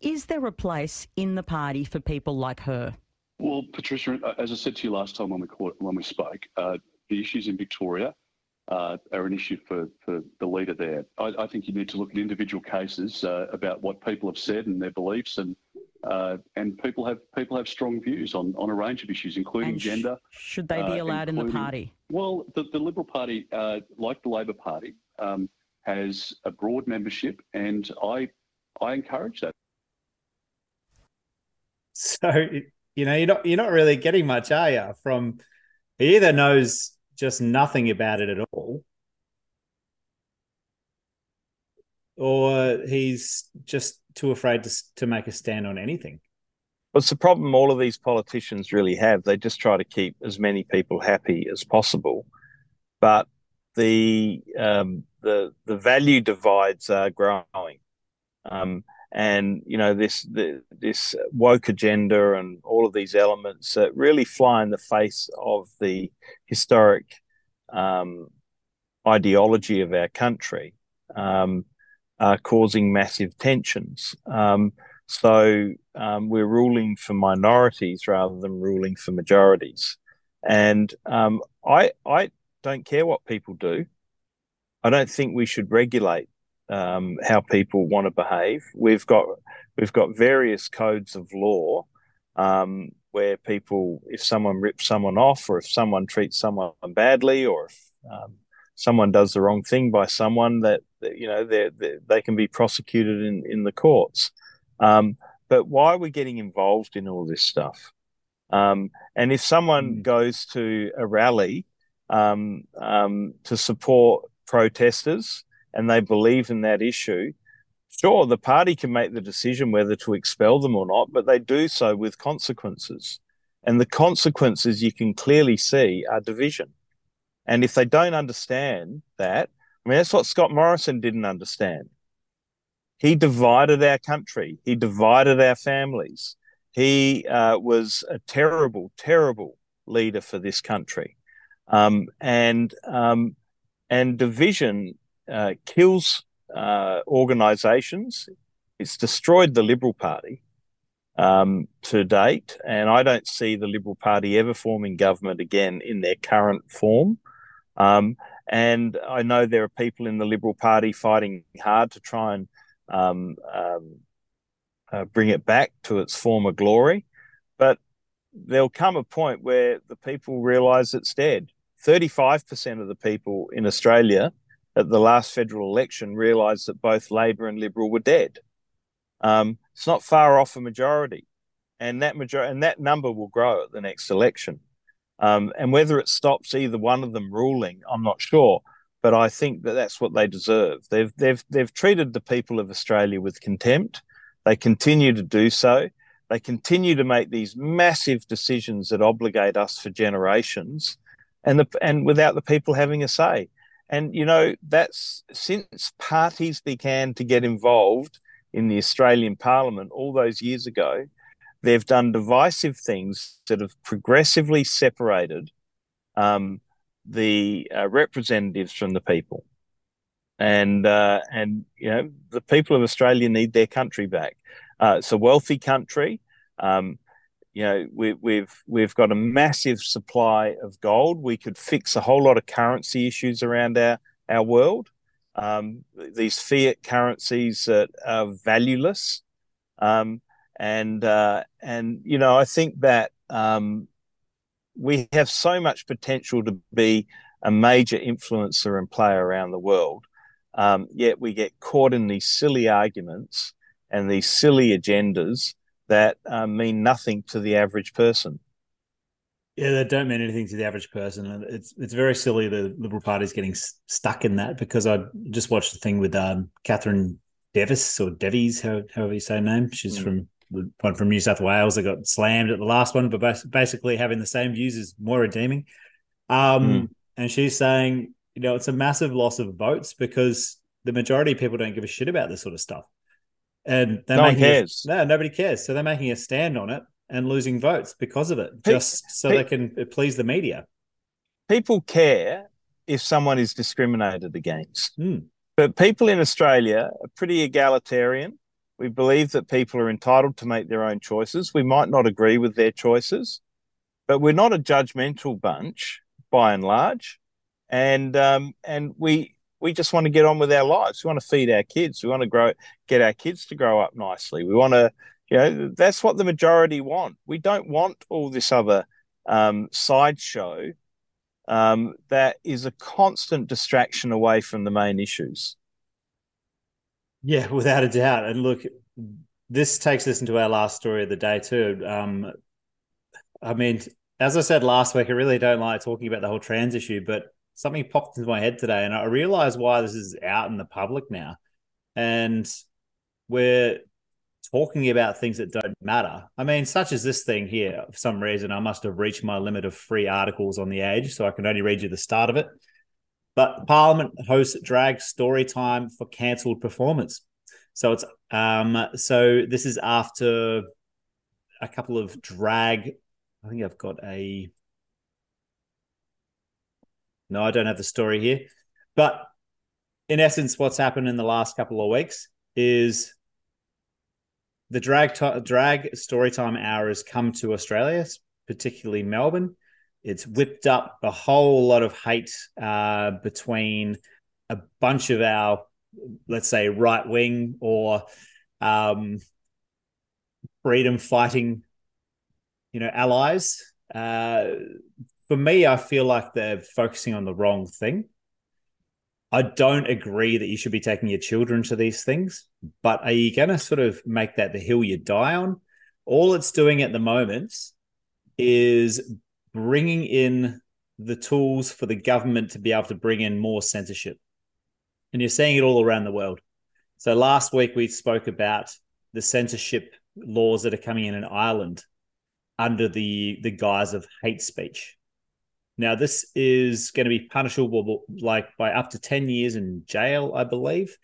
Is there a place in the party for people like her? Well, Patricia, as I said to you last time when we when we spoke, uh, the issues in Victoria uh, are an issue for, for the leader there. I, I, think you need to look at individual cases uh, about what people have said and their beliefs, and uh, and people have people have strong views on, on a range of issues, including sh- gender. Should they be uh, allowed in the party? Well, the, the Liberal Party, uh, like the Labor Party, um, has a broad membership, and I I encourage that. So you know you're not you're not really getting much, are you? From he either knows just nothing about it at all, or he's just too afraid to to make a stand on anything. What's the problem all of these politicians really have? They just try to keep as many people happy as possible, but the um, the the value divides are growing, um, and you know this the, this woke agenda and all of these elements that really fly in the face of the historic um, ideology of our country um, are causing massive tensions. Um, so um, we're ruling for minorities rather than ruling for majorities. And um, I I don't care what people do. I don't think we should regulate um, how people want to behave. We've got we've got various codes of law um, where people, if someone rips someone off, or if someone treats someone badly, or if um, someone does the wrong thing by someone, that, you know they they can be prosecuted in in the courts. Um, but why are we getting involved in all this stuff? Um, and if someone mm. goes to a rally um, um, to support protesters and they believe in that issue, sure, the party can make the decision whether to expel them or not, but they do so with consequences. And the consequences you can clearly see are division. And if they don't understand that, I mean, that's what Scott Morrison didn't understand. He divided our country, he divided our families. He uh, was a terrible, terrible leader for this country. Um, and um, and division uh, kills uh, organisations. It's destroyed the Liberal Party um, to date, and I don't see the Liberal Party ever forming government again in their current form. Um, and I know there are people in the Liberal Party fighting hard to try and um, um uh, bring it back to its former glory, but there'll come a point where the people realise it's dead. 35% of the people in Australia at the last federal election realised that both Labor and Liberal were dead. Um, it's not far off a majority, and that major- and that number will grow at the next election. Um, and whether it stops either one of them ruling, I'm not sure. But I think that that's what they deserve. They've they've they've treated the people of Australia with contempt. They continue to do so. They continue to make these massive decisions that obligate us for generations, and the and without the people having a say. And, you know, that's since parties began to get involved in the Australian Parliament all those years ago, they've done divisive things that have progressively separated um, the uh, representatives from the people. And, uh, and, you know, the people of Australia need their country back. Uh, it's a wealthy country. Um, you know we, we've we've got a massive supply of gold. We could fix a whole lot of currency issues around our our world. Um, these fiat currencies that are valueless, um, and uh, and you know I think that um, we have so much potential to be a major influencer and player around the world. Um, yet we get caught in these silly arguments and these silly agendas that um, mean nothing to the average person. Yeah, they don't mean anything to the average person. It's it's very silly the Liberal Party is getting stuck in that because I just watched the thing with um, Katherine Devis or Devies, however you say her name. She's mm. from the one from New South Wales that got slammed at the last one, but basically having the same views is Moira Deeming. Um, mm. And she's saying, you know, it's a massive loss of votes because the majority of people don't give a shit about this sort of stuff. And they're no one cares. A, no, nobody cares. So they're making a stand on it and losing votes because of it, just so they can please the media. People care if someone is discriminated against. Mm. But people in Australia are pretty egalitarian. We believe that people are entitled to make their own choices. We might not agree with their choices, but we're not a judgmental bunch by and large. And um, and we we just want to get on with our lives. We want to feed our kids. We want to grow, get our kids to grow up nicely. We want to, you know, that's what the majority want. We don't want all this other um, sideshow um, that is a constant distraction away from the main issues. Yeah, without a doubt. And look, this takes us into our last story of the day too. Um, I mean, as I said last week, I really don't like talking about the whole trans issue, but something popped into my head today, and I realized why this is out in the public now. And we're talking about things that don't matter. I mean, such as this thing here, for some reason, I must have reached my limit of free articles on the age, so I can only read you the start of it. But Parliament hosts drag story time for cancelled performance. So it's um so this is after a couple of drag. I think I've got a no, I don't have the story here. But in essence, what's happened in the last couple of weeks is the drag t- drag storytime hour has come to Australia, particularly Melbourne. It's whipped up a whole lot of hate uh, between a bunch of our, let's say, right wing or um, freedom fighting, you know, allies. Uh, for me, I feel like they're focusing on the wrong thing. I don't agree that you should be taking your children to these things, but are you going to sort of make that the hill you die on? All it's doing at the moment is bringing in the tools for the government to be able to bring in more censorship. And you're seeing it all around the world. So last week we spoke about the censorship laws that are coming in in Ireland under the the guise of hate speech. Now, this is going to be punishable like by up to 10 years in jail, I believe.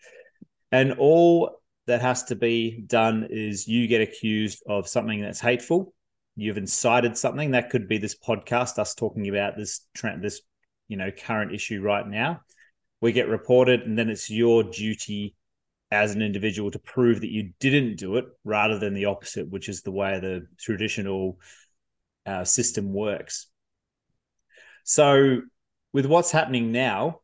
And all that has to be done is you get accused of something that's hateful. You've incited something that could be this podcast, us talking about this this you know current issue right now. We get reported, and then it's your duty as an individual to prove that you didn't do it, rather than the opposite, which is the way the traditional uh, system works. So with what's happening now,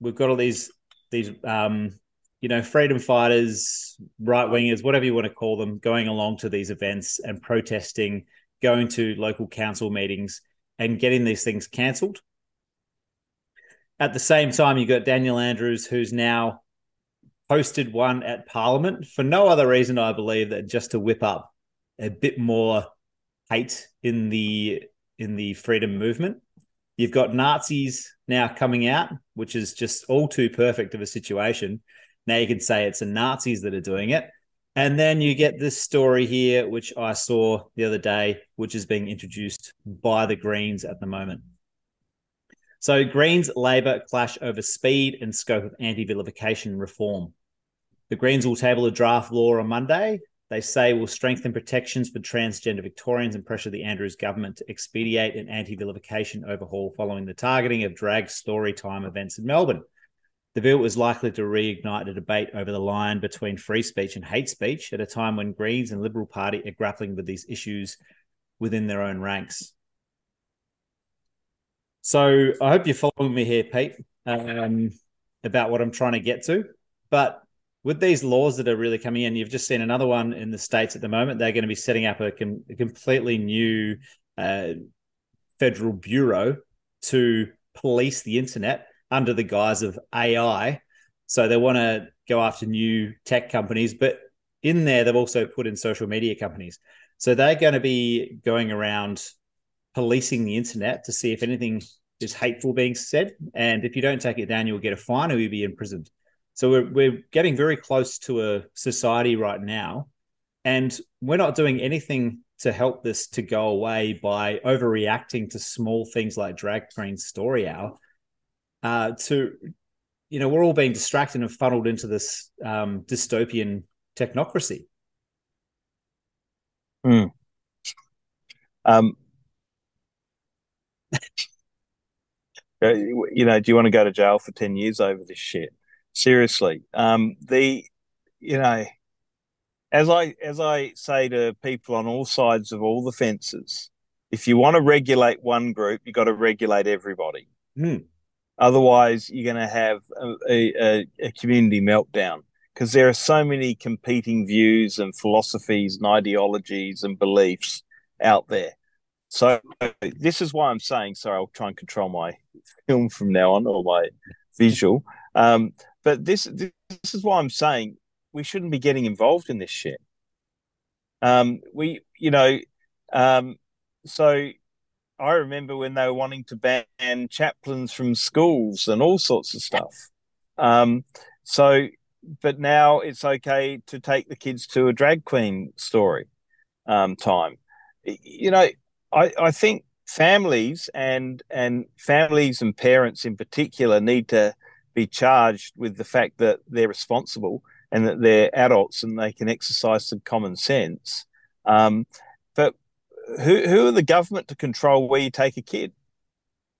we've got all these these um, you know freedom fighters, right wingers, whatever you want to call them, going along to these events and protesting, going to local council meetings and getting these things cancelled. At the same time, you've got Daniel Andrews, who's now posted one at Parliament for no other reason, I believe, than just to whip up a bit more hate in the in the freedom movement. You've got Nazis now coming out, which is just all too perfect of a situation. Now you can say it's the Nazis that are doing it. And then you get this story here, which I saw the other day, which is being introduced by the Greens at the moment. So, Greens Labor clash over speed and scope of anti vilification reform. The Greens will table a draft law on Monday they say will strengthen protections for transgender Victorians and pressure the Andrews government to expedite an anti vilification overhaul following the targeting of drag story time events in Melbourne. The bill is likely to reignite a debate over the line between free speech and hate speech at a time when Greens and Liberal Party are grappling with these issues within their own ranks. So I hope you're following me here, Pete, um, about what I'm trying to get to. But with these laws that are really coming in, you've just seen another one in the states at the moment. They're going to be setting up a, com- a completely new uh, federal bureau to police the internet under the guise of AI. So they want to go after new tech companies, but in there they've also put in social media companies. So they're going to be going around policing the internet to see if anything is hateful being said, and if you don't take it down, you'll get a fine or you'll be imprisoned. So we're we're getting very close to a society right now And we're not doing anything to help this to go away by overreacting to small things like drag queen story hour. Uh, to, you know, we're all being distracted and funneled into this um, dystopian technocracy. Mm. Um, uh, you know, do you want to go to jail for 10 years over this shit? Seriously. Um, the, you know, as I as I say to people on all sides of all the fences, if you want to regulate one group, you've got to regulate everybody. Mm. Otherwise, you're going to have a, a, a community meltdown because there are so many competing views and philosophies and ideologies and beliefs out there. So this is why I'm saying. Sorry, I'll try and control my film from now on or my visual. Um, but this this is why I'm saying we shouldn't be getting involved in this shit. Um, we, you know, um, so I remember when they were wanting to ban chaplains from schools and all sorts of stuff. Um, so, but now it's okay to take the kids to a drag queen story um, time. You know, I, I think families and and families and parents in particular need to be charged with the fact that they're responsible and that they're adults and they can exercise some common sense. Um, who who are the government to control where you take a kid?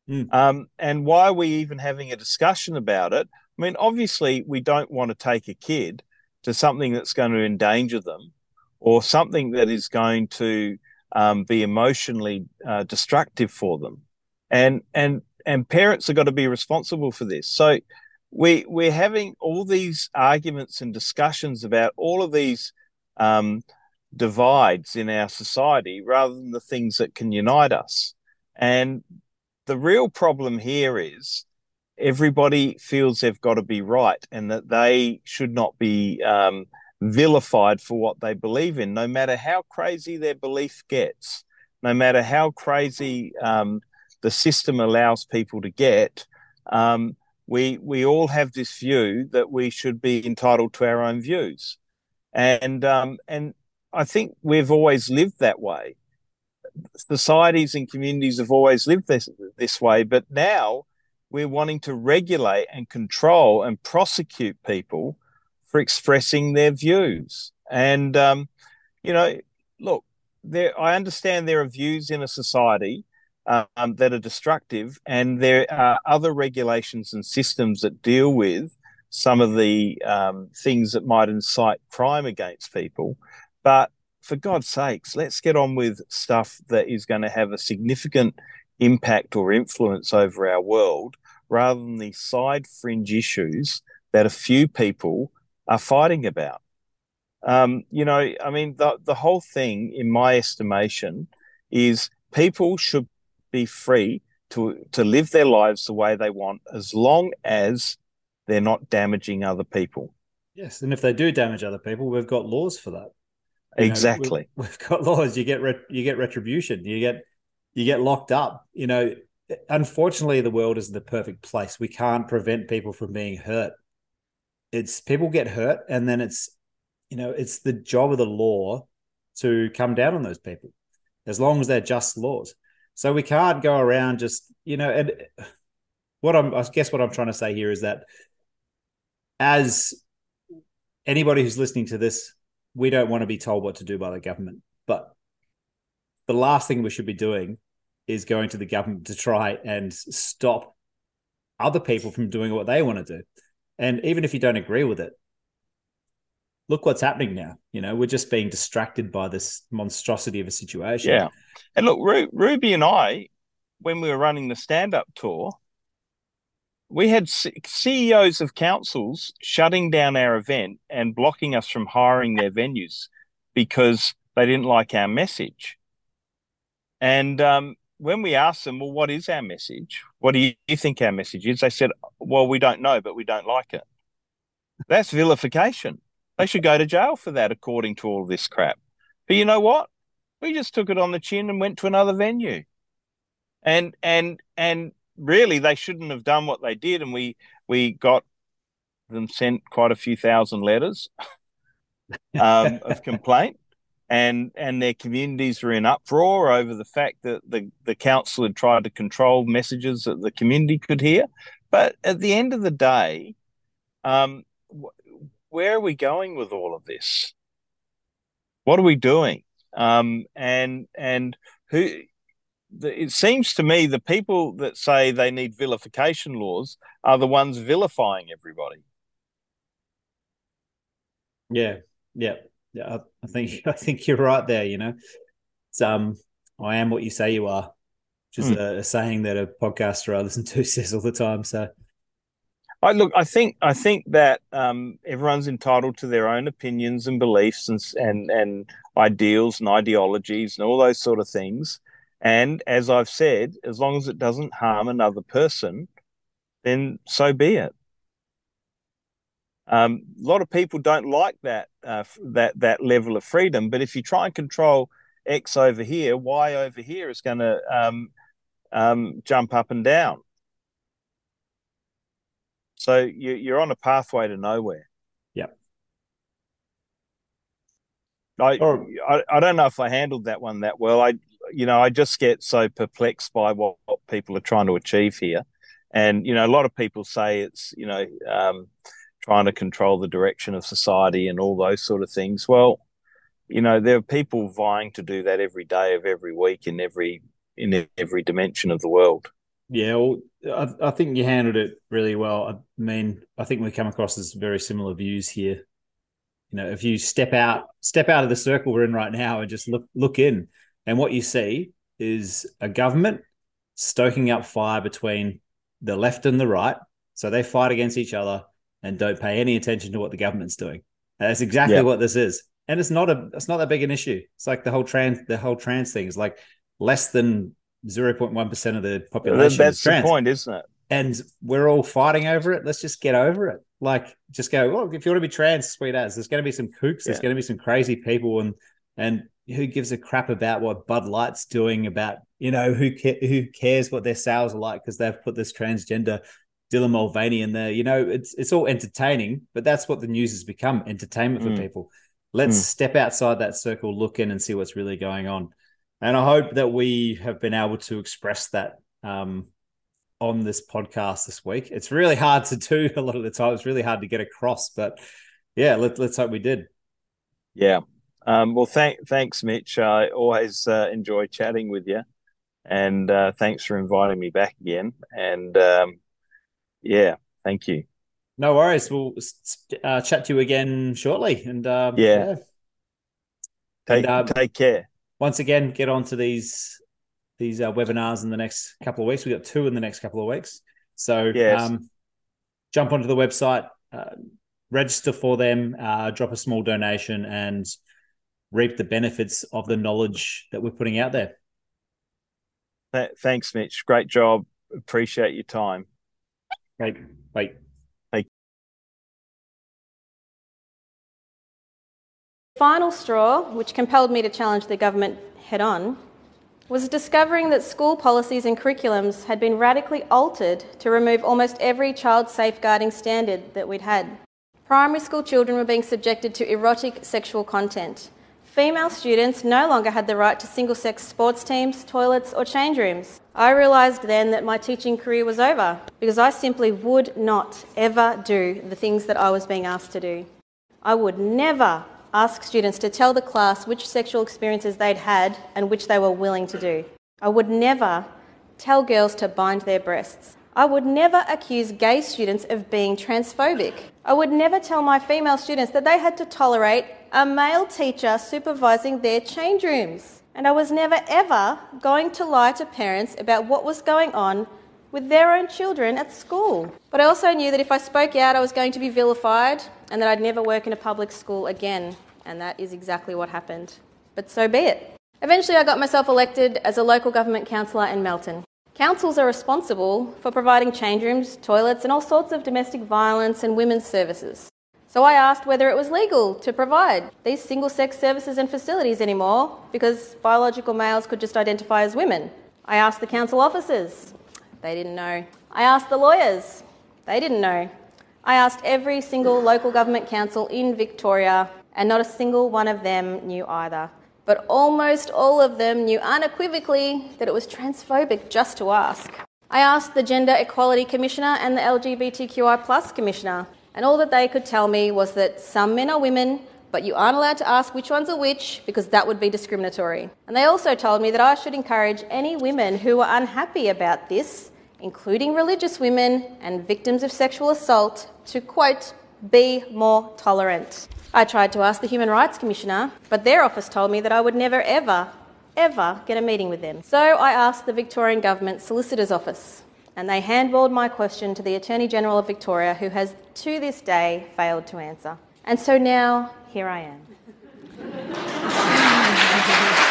Mm. Um, and why are we even having a discussion about it? I mean, obviously, we don't want to take a kid to something that's going to endanger them or something that is going to um, be emotionally uh, destructive for them. And and and parents have got to be responsible for this. So we we're having all these arguments and discussions about all of these um, divides in our society rather than the things that can unite us. And the real problem here is everybody feels they've got to be right and that they should not be um, vilified for what they believe in, no matter how crazy their belief gets, no matter how crazy um, the system allows people to get. Um, we we all have this view that we should be entitled to our own views, and um, and I think we've always lived that way. Societies and communities have always lived this this way, but now we're wanting to regulate and control and prosecute people for expressing their views. And um, you know, look, there I understand there are views in a society um, that are destructive, and there are other regulations and systems that deal with some of the um, things that might incite crime against people. But for God's sakes, let's get on with stuff that is going to have a significant impact or influence over our world rather than these side fringe issues that a few people are fighting about. Um, you know, I mean, the, the whole thing, in my estimation, is people should be free to to live their lives the way they want as long as they're not damaging other people. Yes, and if they do damage other people, we've got laws for that. You exactly. Know, we've, we've, got laws. You get ret- you get retribution. You get you get locked up. You know, unfortunately, the world isn't the perfect place. We can't prevent people from being hurt. It's people get hurt, and then it's you know it's the job of the law to come down on those people, as long as they're just laws. So we can't go around just, you know, and what I'm, I guess what I'm trying to say here is that as anybody who's listening to this, we don't want to be told what to do by the government. But the last thing we should be doing is going to the government to try and stop other people from doing what they want to do. And even if you don't agree with it, look what's happening now. You know, we're just being distracted by this monstrosity of a situation. Yeah. And look, Ru- Ruby and I, when we were running the stand up tour, we had CEOs of councils shutting down our event and blocking us from hiring their venues because they didn't like our message. And um, when we asked them, well, what is our message? What do you think our message is? They said, well, we don't know, but we don't like it. That's vilification. They should go to jail for that, according to all this crap. But you know what? We just took it on the chin and went to another venue. And and and really they shouldn't have done what they did. And we we got them sent quite a few thousand letters um, of complaint. and and their communities were in uproar over the fact that the, the council had tried to control messages that the community could hear. But at the end of the day, um, where are we going with all of this? What are we doing? Um, and and who? The, it seems to me the people that say they need vilification laws are the ones vilifying everybody. Yeah, yeah, yeah. I, I think I think you're right there. You know, it's um, I am what you say you are, which is mm. a, a saying that a podcaster I listen to says all the time. So I look. I think. I think that um, everyone's entitled to their own opinions and beliefs and and and ideals and ideologies and all those sort of things. And as I've said, as long as it doesn't harm another person, then so be it. Um, a lot of people don't like that uh, that that level of freedom. But if you try and control X over here, Y over here is going to um, um, jump up and down. So you, you're on a pathway to nowhere. Yep. I, I, I don't know if I handled that one that well. I you know I just get so perplexed by what, what people are trying to achieve here, and you know a lot of people say it's you know um, trying to control the direction of society and all those sort of things. Well, you know there are people vying to do that every day of every week in every in every dimension of the world. Yeah, well, I, I, think you handled it really well. I mean, I think we come across as very similar views here. You know, if you step out, step out of the circle we're in right now, and just look look in, and what you see is a government stoking up fire between the left and the right. So they fight against each other and don't pay any attention to what the government's doing. And that's exactly yep. what this is. And it's not a it's not that big an issue. It's like the whole trans the whole trans thing is like less than 0.1% of the population. That's the point, isn't it? And we're all fighting over it. Let's just get over it. Like, just go, well, if you want to be trans, sweet as, there's going to be some kooks, there's going to be some crazy people. And, and who gives a crap about what Bud Light's doing about, you know, who, ca- who cares what their sales are like because they've put this transgender Dylan Mulvaney in there. You know, it's it's all entertaining, but that's what the news has become entertainment for mm. people. Let's mm. step outside that circle, look in, and see what's really going on. And I hope that we have been able to express that um, on this podcast this week. It's really hard to do a lot of the time. It's really hard to get across, but yeah, let, us hope we did. Yeah. Um, well, thank, thanks, Mitch. I always uh, enjoy chatting with you. And uh, thanks for inviting me back again. And um, yeah, thank you. No worries. We'll uh, chat to you again shortly. And um, yeah. yeah. Take, and, um, take care once again, get onto these these uh, webinars in the next couple of weeks. We got two in the next couple of weeks. So yes. um, jump onto the website, uh, register for them, uh, drop a small donation, and reap the benefits of the knowledge that we're putting out there. Thanks, Mitch. Great job. Appreciate your time. Great. Bye. final straw, which compelled me to challenge the government head on, was discovering that school policies and curriculums had been radically altered to remove almost every child safeguarding standard that we'd had. Primary school children were being subjected to erotic sexual content. Female students no longer had the right to single sex sports teams, toilets, or change rooms. I realised then that my teaching career was over because I simply would not ever do the things that I was being asked to do. I would never ask students to tell the class which sexual experiences they'd had and which they were willing to do. I would never tell girls to bind their breasts. I would never accuse gay students of being transphobic. I would never tell my female students that they had to tolerate a male teacher supervising their change rooms. And I was never ever going to lie to parents about what was going on with their own children at school. But I also knew that if I spoke out, I was going to be vilified and that I'd never work in a public school again. And that is exactly what happened. But so be it. Eventually, I got myself elected as a local government councillor in Melton. Councils are responsible for providing change rooms, toilets, and all sorts of domestic violence and women's services. So I asked whether it was legal to provide these single sex services and facilities anymore because biological males could just identify as women. I asked the council officers they didn't know. I asked the lawyers. They didn't know. I asked every single local government council in Victoria, and not a single one of them knew either. but almost all of them knew unequivocally that it was transphobic just to ask. I asked the Gender Equality Commissioner and the LGBTQI Commissioner, and all that they could tell me was that some men are women, but you aren't allowed to ask which ones are which because that would be discriminatory. And they also told me that I should encourage any women who are unhappy about this, including religious women and victims of sexual assault, to quote, be more tolerant. I tried to ask the Human Rights Commissioner, but their office told me that I would never, ever, ever get a meeting with them. So I asked the Victorian Government Solicitor's Office, and they handballed my question to the Attorney General of Victoria, who has to this day failed to answer. And so now, here I am.